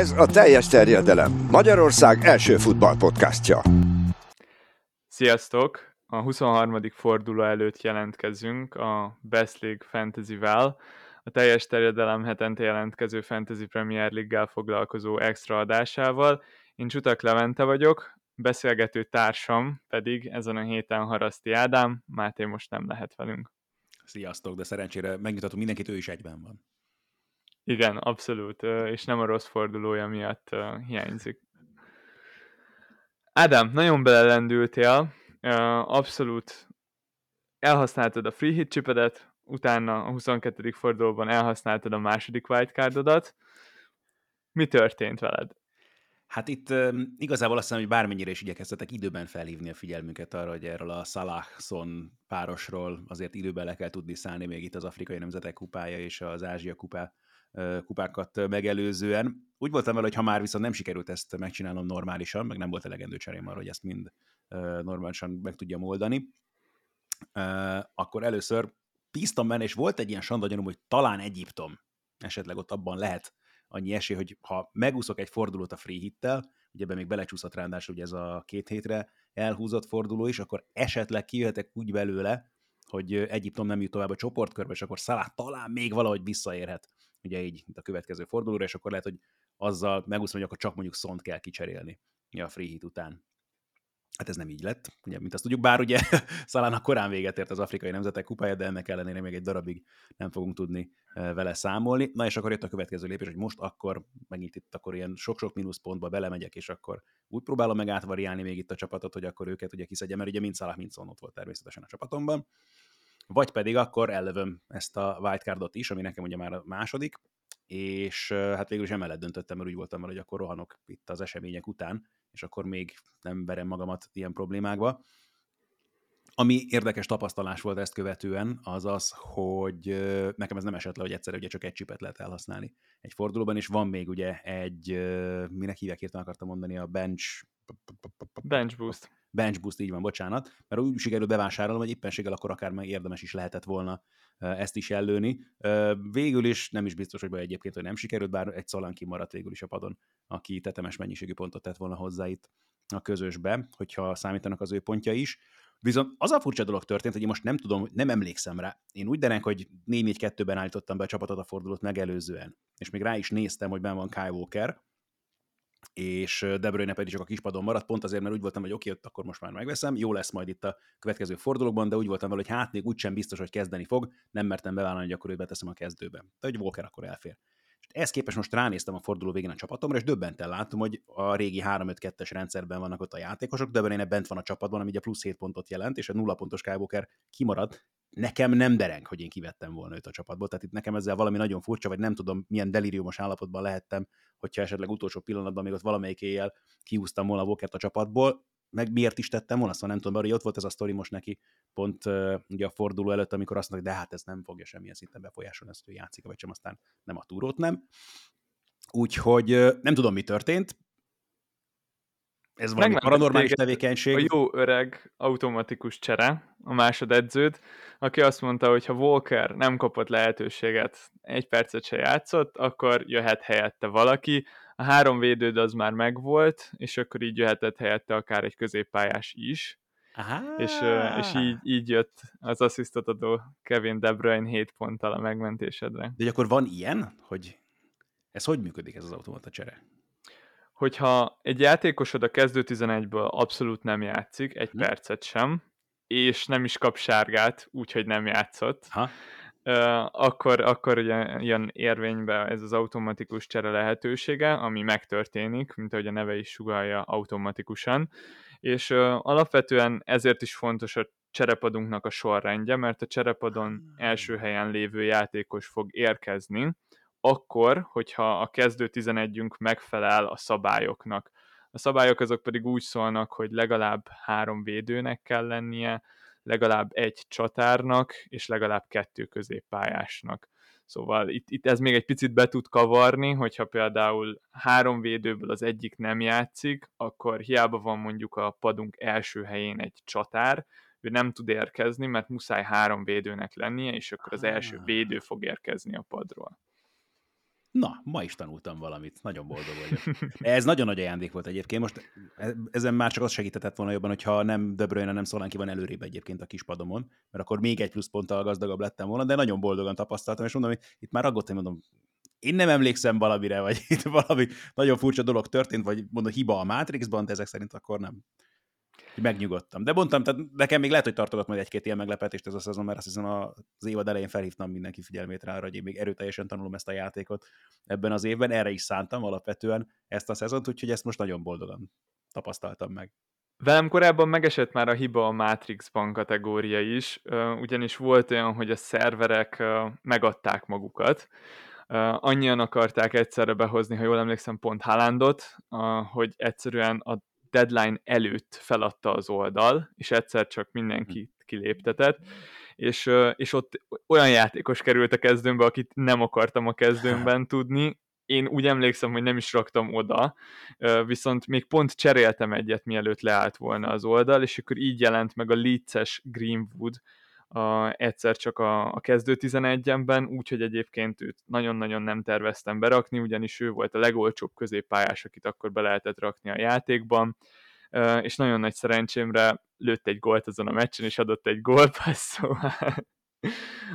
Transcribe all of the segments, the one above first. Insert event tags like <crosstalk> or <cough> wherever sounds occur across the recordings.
Ez a teljes terjedelem. Magyarország első futballpodcastja. Sziasztok! A 23. forduló előtt jelentkezünk a Best League Fantasy-vel, a teljes terjedelem hetente jelentkező Fantasy Premier League-gel foglalkozó extra adásával. Én Csutak Levente vagyok, beszélgető társam pedig ezen a héten Haraszti Ádám, Máté most nem lehet velünk. Sziasztok, de szerencsére megnyugtatom mindenkit, ő is egyben van. Igen, abszolút, és nem a rossz fordulója miatt hiányzik. Ádám, nagyon belelendültél, abszolút elhasználtad a free hit chipedet, utána a 22. fordulóban elhasználtad a második wildcardodat. Mi történt veled? Hát itt um, igazából azt hiszem, hogy bármennyire is igyekeztetek időben felhívni a figyelmünket arra, hogy erről a Salah-Son párosról azért időben le kell tudni szállni még itt az Afrikai Nemzetek kupája és az Ázsia kupá, kupákat megelőzően. Úgy voltam vele, hogy ha már viszont nem sikerült ezt megcsinálnom normálisan, meg nem volt elegendő cserém arra, hogy ezt mind normálisan meg tudjam oldani, akkor először bíztam benne, és volt egy ilyen sandagyanom, hogy talán Egyiptom esetleg ott abban lehet annyi esély, hogy ha megúszok egy fordulót a free hittel, ugye ebben még belecsúszott ráadásul hogy ez a két hétre elhúzott forduló is, akkor esetleg kijöhetek úgy belőle, hogy Egyiptom nem jut tovább a csoportkörbe, és akkor Salah talán még valahogy visszaérhet, ugye így a következő fordulóra, és akkor lehet, hogy azzal megúszom, hogy akkor csak mondjuk szont kell kicserélni a free hit után. Hát ez nem így lett, ugye, mint azt tudjuk, bár ugye <laughs> Szalának korán véget ért az afrikai nemzetek kupája, de ennek ellenére még egy darabig nem fogunk tudni vele számolni. Na és akkor jött a következő lépés, hogy most akkor megint itt akkor ilyen sok-sok mínuszpontba belemegyek, és akkor úgy próbálom meg átvariálni még itt a csapatot, hogy akkor őket ugye kiszedjem, mert ugye mind Szalah, mind Son ott volt természetesen a csapatomban. Vagy pedig akkor ellövöm ezt a wildcardot is, ami nekem ugye már a második, és hát végül is emellett döntöttem, mert úgy voltam hogy akkor rohanok itt az események után, és akkor még nem verem magamat ilyen problémákba. Ami érdekes tapasztalás volt ezt követően, az az, hogy nekem ez nem esett le, hogy egyszerre ugye csak egy csipet lehet elhasználni egy fordulóban, és van még ugye egy, minek hívják hirtelen akartam mondani, a bench... Bench boost. Bench boost, így van, bocsánat, mert úgy sikerült bevásárolnom, hogy éppenséggel akkor akár meg érdemes is lehetett volna ezt is ellőni. Végül is nem is biztos, hogy egyébként, hogy nem sikerült, bár egy szalán kimaradt végül is a padon, aki tetemes mennyiségű pontot tett volna hozzá itt a közösbe, hogyha számítanak az ő pontja is. Viszont az a furcsa dolog történt, hogy én most nem tudom, nem emlékszem rá. Én úgy denek, hogy 4-4-2-ben állítottam be a csapatot a fordulót megelőzően, és még rá is néztem, hogy ben van Kyle Walker, és De Bruyne pedig csak a kispadon maradt, pont azért, mert úgy voltam, hogy oké, okay, akkor most már megveszem, jó lesz majd itt a következő fordulókban, de úgy voltam vele, hogy hát még úgysem biztos, hogy kezdeni fog, nem mertem bevállalni, hogy akkor őt beteszem a kezdőbe. De hogy Walker akkor elfér. És ehhez képest most ránéztem a forduló végén a csapatomra, és döbbenten látom, hogy a régi 3-5-2-es rendszerben vannak ott a játékosok, De Bruyne bent van a csapatban, ami ugye plusz 7 pontot jelent, és a nulla pontos Kyle Walker kimarad, nekem nem dereng, hogy én kivettem volna őt a csapatból. Tehát itt nekem ezzel valami nagyon furcsa, vagy nem tudom, milyen delíriumos állapotban lehettem, hogyha esetleg utolsó pillanatban még ott valamelyik éjjel kihúztam volna Walkert a csapatból, meg miért is tettem volna, szóval nem tudom, hogy ott volt ez a sztori most neki pont uh, ugye a forduló előtt, amikor azt mondta, de hát ez nem fogja semmilyen szinten befolyásolni ezt, hogy játszik, vagy sem, aztán nem a túrót nem. Úgyhogy nem tudom, mi történt, ez valami paranormális tevékenység. A jó öreg automatikus csere, a másodedződ, aki azt mondta, hogy ha Walker nem kapott lehetőséget, egy percet se játszott, akkor jöhet helyette valaki. A három védőd az már megvolt, és akkor így jöhetett helyette akár egy középpályás is. Aha. És, és így, így jött az asszisztot adó Kevin De Bruyne 7 ponttal a megmentésedre. De akkor van ilyen, hogy ez hogy működik ez az automata csere? Hogyha egy játékosod a kezdő 11-ből abszolút nem játszik, egy hm. percet sem, és nem is kap sárgát, úgyhogy nem játszott, ha. Uh, akkor, akkor ugye jön érvénybe ez az automatikus csere lehetősége, ami megtörténik, mint ahogy a neve is sugalja automatikusan, és uh, alapvetően ezért is fontos a cserepadunknak a sorrendje, mert a cserepadon első helyen lévő játékos fog érkezni, akkor, hogyha a kezdő 11-ünk megfelel a szabályoknak. A szabályok azok pedig úgy szólnak, hogy legalább három védőnek kell lennie, legalább egy csatárnak, és legalább kettő középpályásnak. Szóval itt, itt ez még egy picit be tud kavarni, hogyha például három védőből az egyik nem játszik, akkor hiába van mondjuk a padunk első helyén egy csatár, ő nem tud érkezni, mert muszáj három védőnek lennie, és akkor az első védő fog érkezni a padról. Na, ma is tanultam valamit, nagyon boldog vagyok. Ez nagyon nagy ajándék volt egyébként. Most e, ezen már csak az segítetett volna jobban, hogyha nem De Bruyne, nem Szolánki van előrébb egyébként a kispadomon, mert akkor még egy plusz ponttal gazdagabb lettem volna, de nagyon boldogan tapasztaltam, és mondom, hogy itt már aggódtam, mondom, én nem emlékszem valamire, vagy itt valami nagyon furcsa dolog történt, vagy mondom, hiba a Matrixban, de ezek szerint akkor nem megnyugodtam. De mondtam, tehát nekem még lehet, hogy tartogat majd egy-két ilyen meglepetést ez a szezon, mert azt hiszem az évad elején felhívtam mindenki figyelmét rá, hogy én még erőteljesen tanulom ezt a játékot ebben az évben. Erre is szántam alapvetően ezt a szezont, úgyhogy ezt most nagyon boldogan tapasztaltam meg. Velem korábban megesett már a hiba a Matrixban kategória is, ugyanis volt olyan, hogy a szerverek megadták magukat, annyian akarták egyszerre behozni, ha jól emlékszem, pont Haalandot, hogy egyszerűen a deadline előtt feladta az oldal, és egyszer csak mhm. kiléptetett, és, és ott olyan játékos került a kezdőmbe, akit nem akartam a kezdőmben tudni, én úgy emlékszem, hogy nem is raktam oda, viszont még pont cseréltem egyet, mielőtt leállt volna az oldal, és akkor így jelent meg a Leeds-es Greenwood, a, egyszer csak a, a kezdő 11-ben, úgyhogy egyébként őt nagyon-nagyon nem terveztem berakni, ugyanis ő volt a legolcsóbb középpályás, akit akkor be lehetett rakni a játékban, és nagyon nagy szerencsémre lőtt egy gólt azon a meccsen, és adott egy gólpassz, <laughs> szóval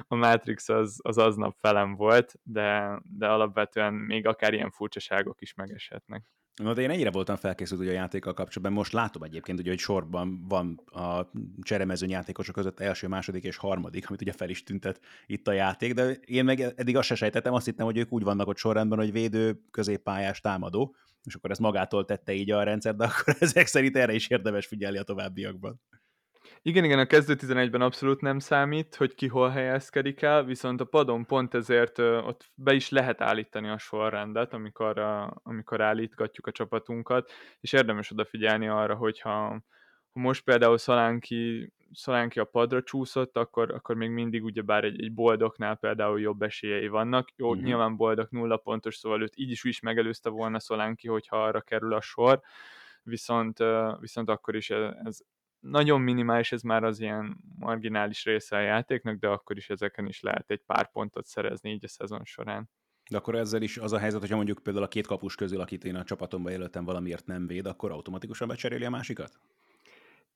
a Matrix az, az aznap felem volt, de, de alapvetően még akár ilyen furcsaságok is megeshetnek. Na, de én ennyire voltam felkészült ugye a játékkal kapcsolatban. Most látom egyébként, ugye, hogy sorban van a cseremező játékosok között első, második és harmadik, amit ugye fel is tüntet itt a játék, de én meg eddig azt se sejtettem, azt hittem, hogy ők úgy vannak ott sorrendben, hogy védő, középpályás, támadó, és akkor ez magától tette így a rendszer, de akkor <laughs> ezek szerint erre is érdemes figyelni a továbbiakban. Igen, igen, a kezdő 11-ben abszolút nem számít, hogy ki hol helyezkedik el, viszont a padon pont ezért ö, ott be is lehet állítani a sorrendet, amikor, ö, amikor állítgatjuk a csapatunkat, és érdemes odafigyelni arra, hogyha ha most például Szalánki, Szalánki a padra csúszott, akkor, akkor még mindig ugyebár egy, egy boldognál például jobb esélyei vannak. Jó, uh-huh. nyilván boldog nulla pontos, szóval őt így is, is megelőzte volna Szalánki, hogyha arra kerül a sor, viszont, viszont akkor is ez, nagyon minimális, ez már az ilyen marginális része a játéknak, de akkor is ezeken is lehet egy pár pontot szerezni így a szezon során. De akkor ezzel is az a helyzet, hogyha mondjuk például a két kapus közül, akit én a csapatomba jelöltem valamiért nem véd, akkor automatikusan becseréli a másikat?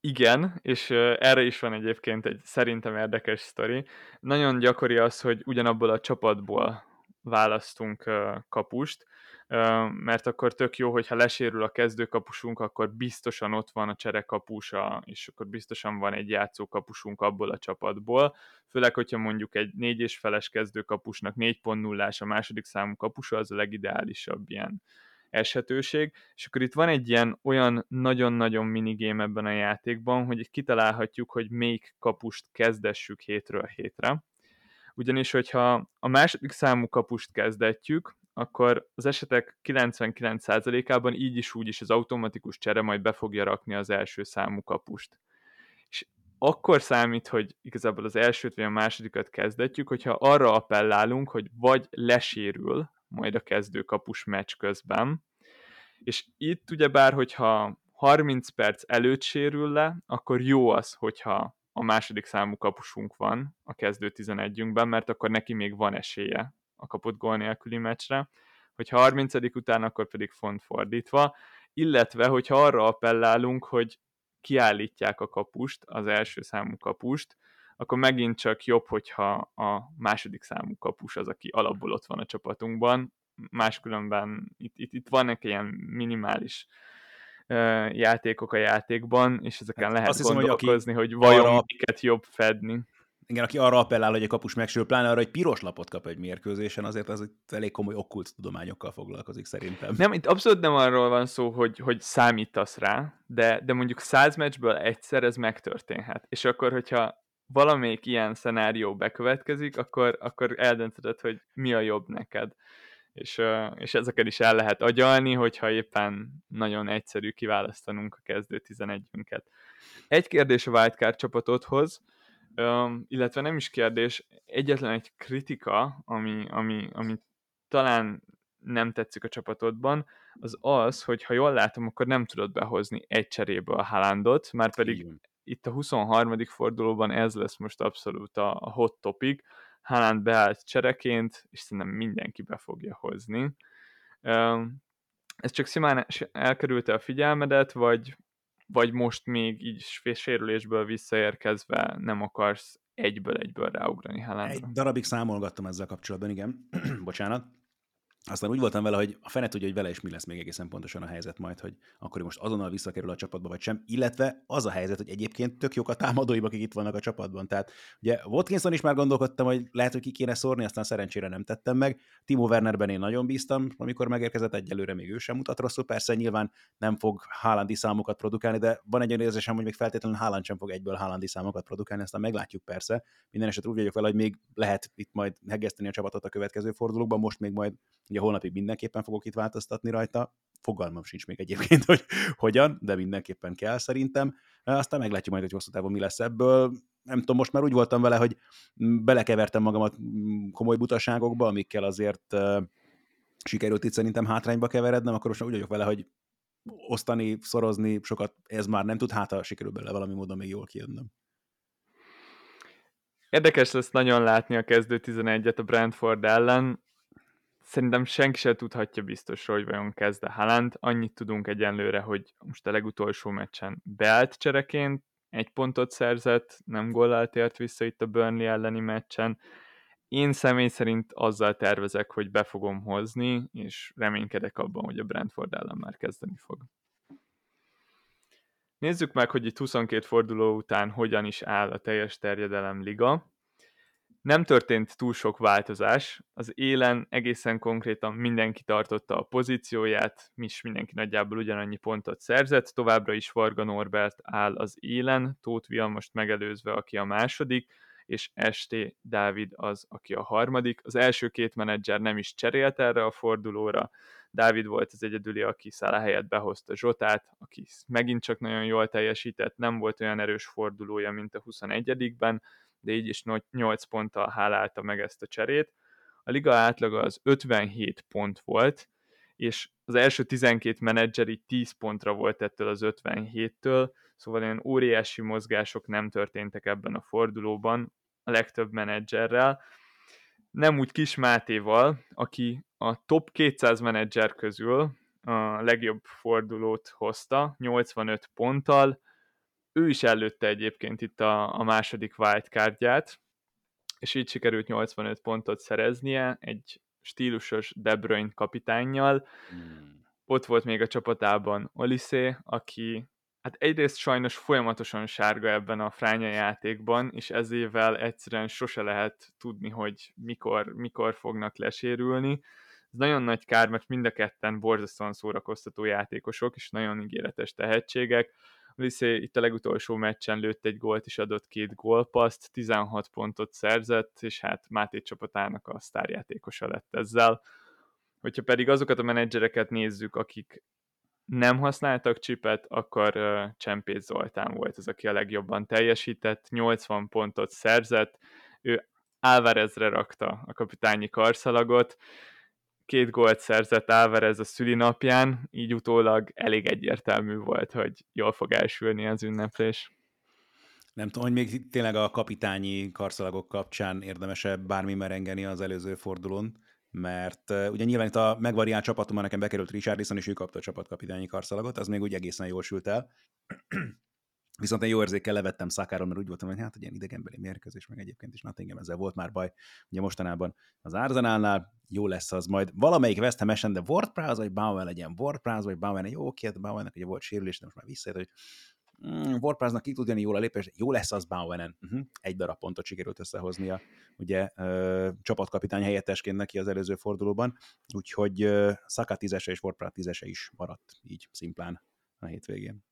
Igen, és erre is van egyébként egy szerintem érdekes sztori. Nagyon gyakori az, hogy ugyanabból a csapatból választunk kapust, mert akkor tök jó, hogyha lesérül a kezdőkapusunk, akkor biztosan ott van a cserekapusa, és akkor biztosan van egy játszókapusunk abból a csapatból, főleg, hogyha mondjuk egy négy és feles kezdőkapusnak 4.0-ás a második számú kapusa, az a legideálisabb ilyen eshetőség, és akkor itt van egy ilyen olyan nagyon-nagyon minigame ebben a játékban, hogy kitalálhatjuk, hogy melyik kapust kezdessük hétről hétre, ugyanis hogyha a második számú kapust kezdetjük, akkor az esetek 99%-ában így is úgy is az automatikus csere majd be fogja rakni az első számú kapust. És akkor számít, hogy igazából az elsőt vagy a másodikat kezdetjük, hogyha arra appellálunk, hogy vagy lesérül majd a kezdő kapus meccs közben, és itt ugyebár, hogyha 30 perc előtt sérül le, akkor jó az, hogyha a második számú kapusunk van a kezdő 11-ünkben, mert akkor neki még van esélye a kapott gól nélküli meccsre, hogyha 30 után, akkor pedig font fordítva, illetve, hogyha arra appellálunk, hogy kiállítják a kapust, az első számú kapust, akkor megint csak jobb, hogyha a második számú kapus az, aki alapból ott van a csapatunkban, máskülönben itt, itt, itt vannak ilyen minimális játékok a játékban, és ezeken hát lehet hiszem, gondolkozni, hogy, hogy vajon arra... miket jobb fedni igen, aki arra appellál, hogy a kapus megsül, pláne arra, hogy piros lapot kap egy mérkőzésen, azért az egy elég komoly okkult tudományokkal foglalkozik szerintem. Nem, itt abszolút nem arról van szó, hogy, hogy számítasz rá, de, de mondjuk száz meccsből egyszer ez megtörténhet. És akkor, hogyha valamelyik ilyen szenárió bekövetkezik, akkor, akkor eldöntöd, hogy mi a jobb neked. És, és ezeket is el lehet agyalni, hogyha éppen nagyon egyszerű kiválasztanunk a kezdő 11-ünket. Egy kérdés a wildcard csapatodhoz, Illetve nem is kérdés, egyetlen egy kritika, ami, ami, ami talán nem tetszik a csapatodban, az az, hogy ha jól látom, akkor nem tudod behozni egy cserébe a Haalandot, már pedig Igen. itt a 23. fordulóban ez lesz most abszolút a, a hot topic. Haaland beállt csereként, és szerintem mindenki be fogja hozni. Ez csak szimán elkerülte a figyelmedet, vagy, vagy most még így sérülésből visszaérkezve nem akarsz egyből egyből ráugrani Haalandra? Egy darabig számolgattam ezzel kapcsolatban, igen. <clears throat> Bocsánat. Aztán úgy voltam vele, hogy a fene tudja, hogy vele is mi lesz még egészen pontosan a helyzet majd, hogy akkor most azonnal visszakerül a csapatba, vagy sem. Illetve az a helyzet, hogy egyébként tök jók a támadóim, akik itt vannak a csapatban. Tehát ugye Watkinson is már gondolkodtam, hogy lehet, hogy ki kéne szórni, aztán szerencsére nem tettem meg. Timo Wernerben én nagyon bíztam, amikor megérkezett, egyelőre még ő sem mutat rosszul. Persze nyilván nem fog Haalandi számokat produkálni, de van egy olyan érzésem, hogy még feltétlenül Haaland sem fog egyből Haalandi számokat produkálni, aztán meglátjuk persze. Minden esetre úgy vagyok vele, hogy még lehet itt majd hegeszteni a csapatot a következő fordulókban, most még majd Ugye holnapig mindenképpen fogok itt változtatni rajta, fogalmam sincs még egyébként, <laughs> hogy hogyan, de mindenképpen kell szerintem. Aztán meglátjuk majd, hogy hosszú távon mi lesz ebből. Nem tudom, most már úgy voltam vele, hogy belekevertem magamat komoly butaságokba, amikkel azért sikerült itt szerintem hátrányba keverednem, akkor most már úgy vagyok vele, hogy osztani, szorozni sokat ez már nem tud, hát ha sikerül bele valami módon még jól kijönnöm. Érdekes lesz nagyon látni a kezdő 11-et a Brentford ellen szerintem senki sem tudhatja biztosra, hogy vajon kezd-e Haaland. Annyit tudunk egyenlőre, hogy most a legutolsó meccsen beállt csereként, egy pontot szerzett, nem góllal tért vissza itt a Burnley elleni meccsen. Én személy szerint azzal tervezek, hogy be fogom hozni, és reménykedek abban, hogy a Brentford ellen már kezdeni fog. Nézzük meg, hogy itt 22 forduló után hogyan is áll a teljes terjedelem liga. Nem történt túl sok változás, az élen egészen konkrétan mindenki tartotta a pozícióját, is mindenki nagyjából ugyanannyi pontot szerzett, továbbra is Varga Norbert áll az élen, Tóth most megelőzve, aki a második, és ST Dávid az, aki a harmadik. Az első két menedzser nem is cserélt erre a fordulóra, Dávid volt az egyedüli, aki Szála helyett behozta Zsotát, aki megint csak nagyon jól teljesített, nem volt olyan erős fordulója, mint a 21-ben, de így is 8 ponttal hálálta meg ezt a cserét. A liga átlaga az 57 pont volt, és az első 12 menedzser így 10 pontra volt ettől az 57-től, szóval ilyen óriási mozgások nem történtek ebben a fordulóban a legtöbb menedzserrel. Nem úgy Kis Mátéval, aki a top 200 menedzser közül a legjobb fordulót hozta, 85 ponttal, ő is előtte egyébként itt a, a második wildcardját, és így sikerült 85 pontot szereznie egy stílusos De Bruyne kapitánnyal. Hmm. Ott volt még a csapatában Olise, aki hát egyrészt sajnos folyamatosan sárga ebben a fránya játékban, és ezével egyszerűen sose lehet tudni, hogy mikor, mikor fognak lesérülni. Ez nagyon nagy kár, mert mind a ketten borzasztóan szórakoztató játékosok, és nagyon ígéretes tehetségek. Liszé itt a legutolsó meccsen lőtt egy gólt és adott két gólpaszt, 16 pontot szerzett, és hát Máté csapatának a sztárjátékosa lett ezzel. Hogyha pedig azokat a menedzsereket nézzük, akik nem használtak csipet, akkor uh, Csempész Zoltán volt az, aki a legjobban teljesített, 80 pontot szerzett, ő Álvarezre rakta a kapitányi karszalagot, két gólt szerzett Álvarez a szülinapján, így utólag elég egyértelmű volt, hogy jól fog elsülni az ünneplés. Nem tudom, hogy még tényleg a kapitányi karszalagok kapcsán érdemese bármi merengeni az előző fordulón, mert uh, ugye nyilván itt a megvariált csapatomban nekem bekerült Richardson, és ő kapta a csapatkapitányi karszalagot, az még úgy egészen jól sült el. <clears throat> Viszont én jó érzékkel levettem Szakáról, mert úgy voltam, hogy hát egy ilyen idegenbeli mérkőzés, meg egyébként is Nottingham ezzel volt már baj. Ugye mostanában az Arzenálnál jó lesz az majd valamelyik West ham de Ward vagy Bowen legyen Ward Prowse, vagy Bowen, jó, oké, hát Bowennek ugye volt sérülés, de most már visszajött, hogy mm, Ward ki tudja jól a lépés, jó lesz az Bowenen. Uh-huh. Egy darab pontot sikerült összehoznia, ugye ö, csapatkapitány helyettesként neki az előző fordulóban, úgyhogy ö, Saka tízese és Ward Prowse is maradt így szimplán a hétvégén.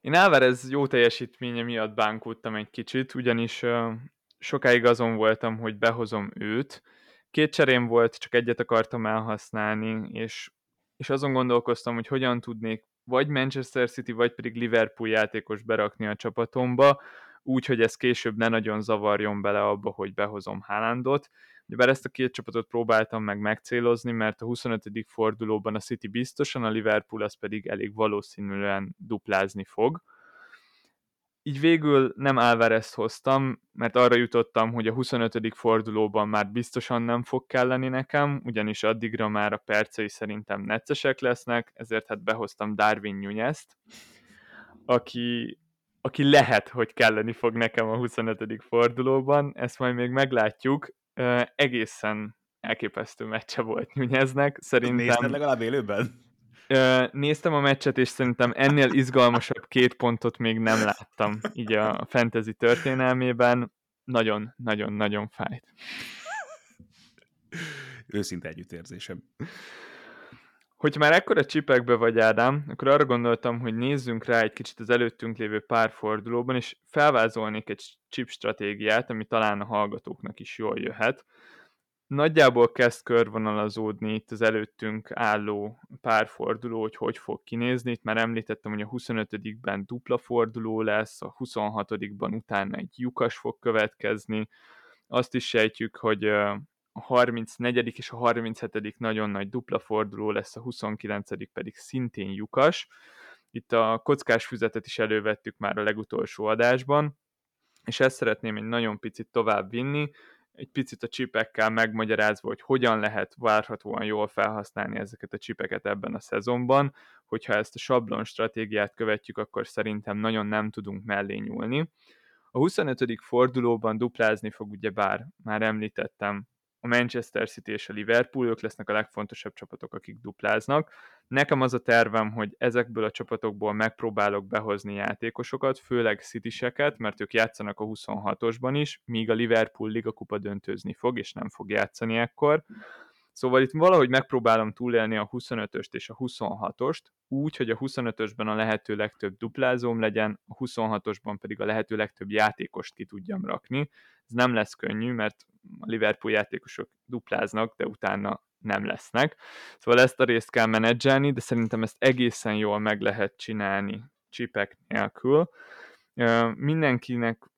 Én Álvarez jó teljesítménye miatt bánkódtam egy kicsit, ugyanis uh, sokáig azon voltam, hogy behozom őt. Két cserém volt, csak egyet akartam elhasználni, és, és azon gondolkoztam, hogy hogyan tudnék vagy Manchester City, vagy pedig Liverpool játékos berakni a csapatomba, úgy, hogy ez később ne nagyon zavarjon bele abba, hogy behozom Haalandot. Bár ezt a két csapatot próbáltam meg megcélozni, mert a 25. fordulóban a City biztosan, a Liverpool az pedig elég valószínűen duplázni fog. Így végül nem Alvarez hoztam, mert arra jutottam, hogy a 25. fordulóban már biztosan nem fog kelleni nekem, ugyanis addigra már a percei szerintem neccesek lesznek, ezért hát behoztam Darwin Nunez-t, aki, aki lehet, hogy kelleni fog nekem a 25. fordulóban, ezt majd még meglátjuk. egészen elképesztő meccse volt Nuneznek. Szerintem... Nézted legalább élőben? Néztem a meccset, és szerintem ennél izgalmasabb két pontot még nem láttam így a fantasy történelmében. Nagyon-nagyon-nagyon fájt. Őszinte együttérzésem. Hogyha már ekkora csipekbe vagy, Ádám, akkor arra gondoltam, hogy nézzünk rá egy kicsit az előttünk lévő pár fordulóban, és felvázolnék egy chip stratégiát, ami talán a hallgatóknak is jól jöhet nagyjából kezd körvonalazódni itt az előttünk álló párforduló, hogy hogy fog kinézni. Itt már említettem, hogy a 25-ben dupla forduló lesz, a 26-ban utána egy lyukas fog következni. Azt is sejtjük, hogy a 34. és a 37. nagyon nagy dupla forduló lesz, a 29. pedig szintén lyukas. Itt a kockás füzetet is elővettük már a legutolsó adásban, és ezt szeretném egy nagyon picit tovább vinni, egy picit a csipekkel megmagyarázva, hogy hogyan lehet várhatóan jól felhasználni ezeket a csipeket ebben a szezonban, hogyha ezt a sablon stratégiát követjük, akkor szerintem nagyon nem tudunk mellé nyúlni. A 25. fordulóban duplázni fog, ugye bár már említettem, a Manchester City és a Liverpool, ők lesznek a legfontosabb csapatok, akik dupláznak. Nekem az a tervem, hogy ezekből a csapatokból megpróbálok behozni játékosokat, főleg Cityseket, mert ők játszanak a 26-osban is, míg a Liverpool Liga kupa döntőzni fog, és nem fog játszani ekkor. Szóval itt valahogy megpróbálom túlélni a 25-öst és a 26-ost, úgy, hogy a 25-ösben a lehető legtöbb duplázóm legyen, a 26-osban pedig a lehető legtöbb játékost ki tudjam rakni. Ez nem lesz könnyű, mert a Liverpool játékosok dupláznak, de utána nem lesznek. Szóval ezt a részt kell menedzselni, de szerintem ezt egészen jól meg lehet csinálni csipek nélkül. Mindenkinek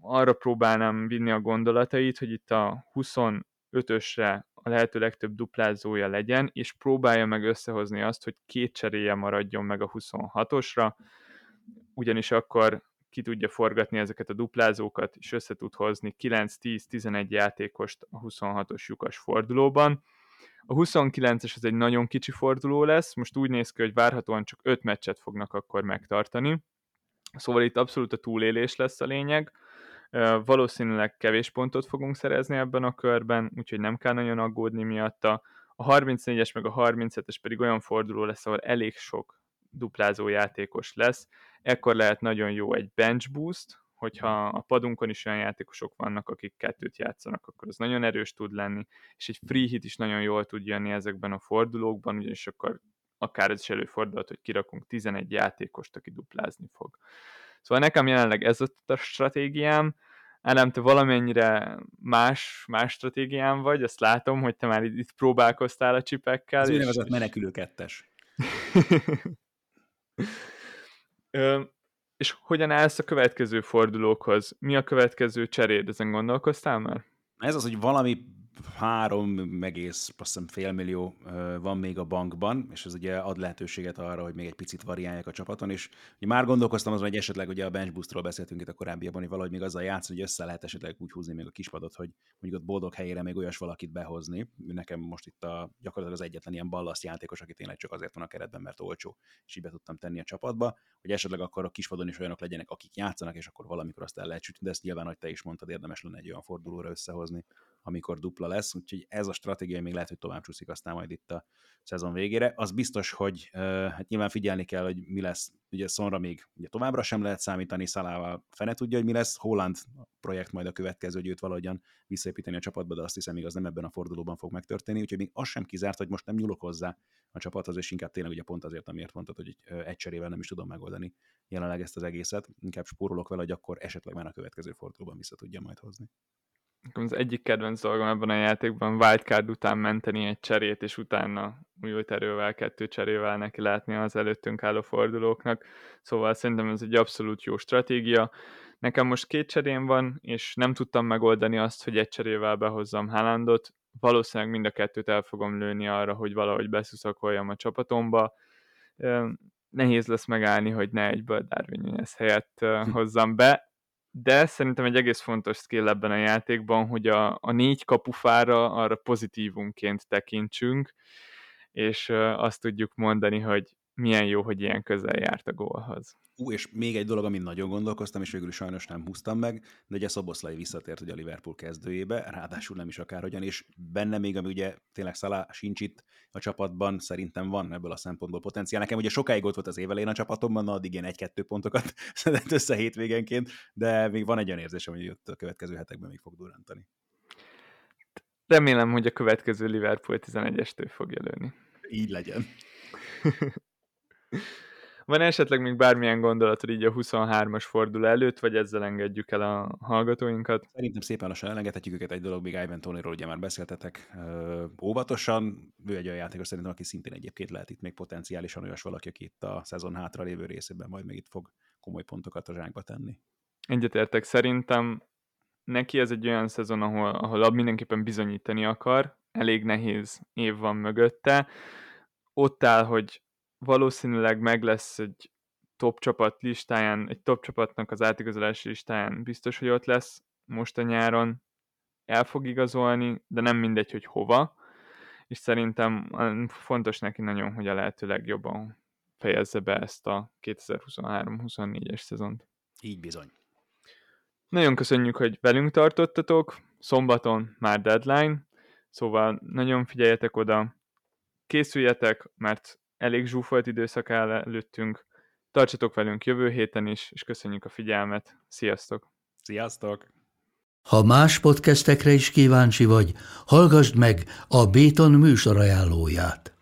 arra próbálnám vinni a gondolatait, hogy itt a 25-ösre a lehető legtöbb duplázója legyen, és próbálja meg összehozni azt, hogy két cseréje maradjon meg a 26-osra, ugyanis akkor ki tudja forgatni ezeket a duplázókat, és össze tud hozni 9-10-11 játékost a 26-os lyukas fordulóban. A 29-es az egy nagyon kicsi forduló lesz, most úgy néz ki, hogy várhatóan csak 5 meccset fognak akkor megtartani, szóval itt abszolút a túlélés lesz a lényeg. Valószínűleg kevés pontot fogunk szerezni ebben a körben, úgyhogy nem kell nagyon aggódni miatta. A 34-es meg a 37-es pedig olyan forduló lesz, ahol elég sok duplázó játékos lesz. Ekkor lehet nagyon jó egy bench boost, hogyha a padunkon is olyan játékosok vannak, akik kettőt játszanak, akkor az nagyon erős tud lenni, és egy free hit is nagyon jól tud jönni ezekben a fordulókban, ugyanis akkor akár ez is előfordulhat, hogy kirakunk 11 játékost, aki duplázni fog. Szóval nekem jelenleg ez a stratégiám, Ádám, te valamennyire más, más stratégiám vagy, azt látom, hogy te már itt próbálkoztál a csipekkel. Ez és... úgynevezett menekülő kettes. <laughs> Ö, és hogyan állsz a következő fordulókhoz? Mi a következő cseréd? Ezen gondolkoztál már? Ez az, hogy valami három egész, azt hiszem fél millió van még a bankban, és ez ugye ad lehetőséget arra, hogy még egy picit variálják a csapaton, és ugye már gondolkoztam azon, hogy esetleg ugye a bench boostról beszéltünk itt a korábbiakban, hogy valahogy még azzal játszani, hogy össze lehet esetleg úgy húzni még a kispadot, hogy mondjuk ott boldog helyére még olyas valakit behozni. Nekem most itt a, gyakorlatilag az egyetlen ilyen ballaszt játékos, aki tényleg csak azért van a keretben, mert olcsó, és így be tudtam tenni a csapatba, hogy esetleg akkor a kispadon is olyanok legyenek, akik játszanak, és akkor valamikor azt el lehet sütni, de ezt nyilván, hogy te is mondtad, érdemes lenne egy olyan fordulóra összehozni, amikor dupla lesz, úgyhogy ez a stratégia még lehet, hogy tovább csúszik aztán majd itt a szezon végére. Az biztos, hogy hát nyilván figyelni kell, hogy mi lesz, ugye Szonra még ugye továbbra sem lehet számítani, Szalával fene tudja, hogy mi lesz, Holland projekt majd a következő, hogy őt valahogyan visszaépíteni a csapatba, de azt hiszem, még az nem ebben a fordulóban fog megtörténni, úgyhogy még az sem kizárt, hogy most nem nyúlok hozzá a csapathoz, és inkább tényleg ugye pont azért, amiért mondtad, hogy egy cserével nem is tudom megoldani jelenleg ezt az egészet, inkább spórolok vele, hogy akkor esetleg már a következő fordulóban vissza tudja majd hozni az egyik kedvenc dolgom ebben a játékban wildcard után menteni egy cserét, és utána újult erővel, kettő cserével neki látni az előttünk álló fordulóknak. Szóval szerintem ez egy abszolút jó stratégia. Nekem most két cserém van, és nem tudtam megoldani azt, hogy egy cserével behozzam Haalandot. Valószínűleg mind a kettőt el fogom lőni arra, hogy valahogy beszuszakoljam a csapatomba nehéz lesz megállni, hogy ne egyből Darwin Nunez helyett <laughs> hozzam be, de szerintem egy egész fontos skill ebben a játékban, hogy a, a négy kapufára arra pozitívunként tekintsünk, és azt tudjuk mondani, hogy milyen jó, hogy ilyen közel járt a gólhoz. Ú, és még egy dolog, amin nagyon gondolkoztam, és végül sajnos nem húztam meg, de ugye Szoboszlai visszatért ugye a Liverpool kezdőjébe, ráadásul nem is akárhogyan, és benne még, ami ugye tényleg Szalá sincs itt a csapatban, szerintem van ebből a szempontból potenciál. Nekem ugye sokáig ott volt az évelén a csapatomban, na addig ilyen egy-kettő pontokat <laughs> szedett össze hétvégenként, de még van egy olyan érzésem, hogy ott a következő hetekben még fog durrantani. Remélem, hogy a következő Liverpool 11-estől fog jelölni. Így legyen. <laughs> Van esetleg még bármilyen gondolatod így a 23-as forduló előtt, vagy ezzel engedjük el a hallgatóinkat? Szerintem szépen lassan elengedhetjük őket. Egy dolog, még Ivan Tonyról ugye már beszéltetek ö, óvatosan. Ő egy olyan játékos szerintem, aki szintén egyébként lehet itt még potenciálisan olyas valaki, aki itt a szezon hátra lévő részében majd még itt fog komoly pontokat a zsákba tenni. Egyetértek, szerintem neki ez egy olyan szezon, ahol, ahol mindenképpen bizonyítani akar, elég nehéz év van mögötte, ott áll, hogy valószínűleg meg lesz egy top csapat listáján, egy top csapatnak az átigazolási listáján biztos, hogy ott lesz most a nyáron, el fog igazolni, de nem mindegy, hogy hova, és szerintem fontos neki nagyon, hogy a lehető legjobban fejezze be ezt a 2023-24-es szezont. Így bizony. Nagyon köszönjük, hogy velünk tartottatok, szombaton már deadline, szóval nagyon figyeljetek oda, készüljetek, mert elég zsúfolt időszak áll előttünk. Tartsatok velünk jövő héten is, és köszönjük a figyelmet. Sziasztok! Sziasztok! Ha más podcastekre is kíváncsi vagy, hallgassd meg a Béton műsor ajánlóját.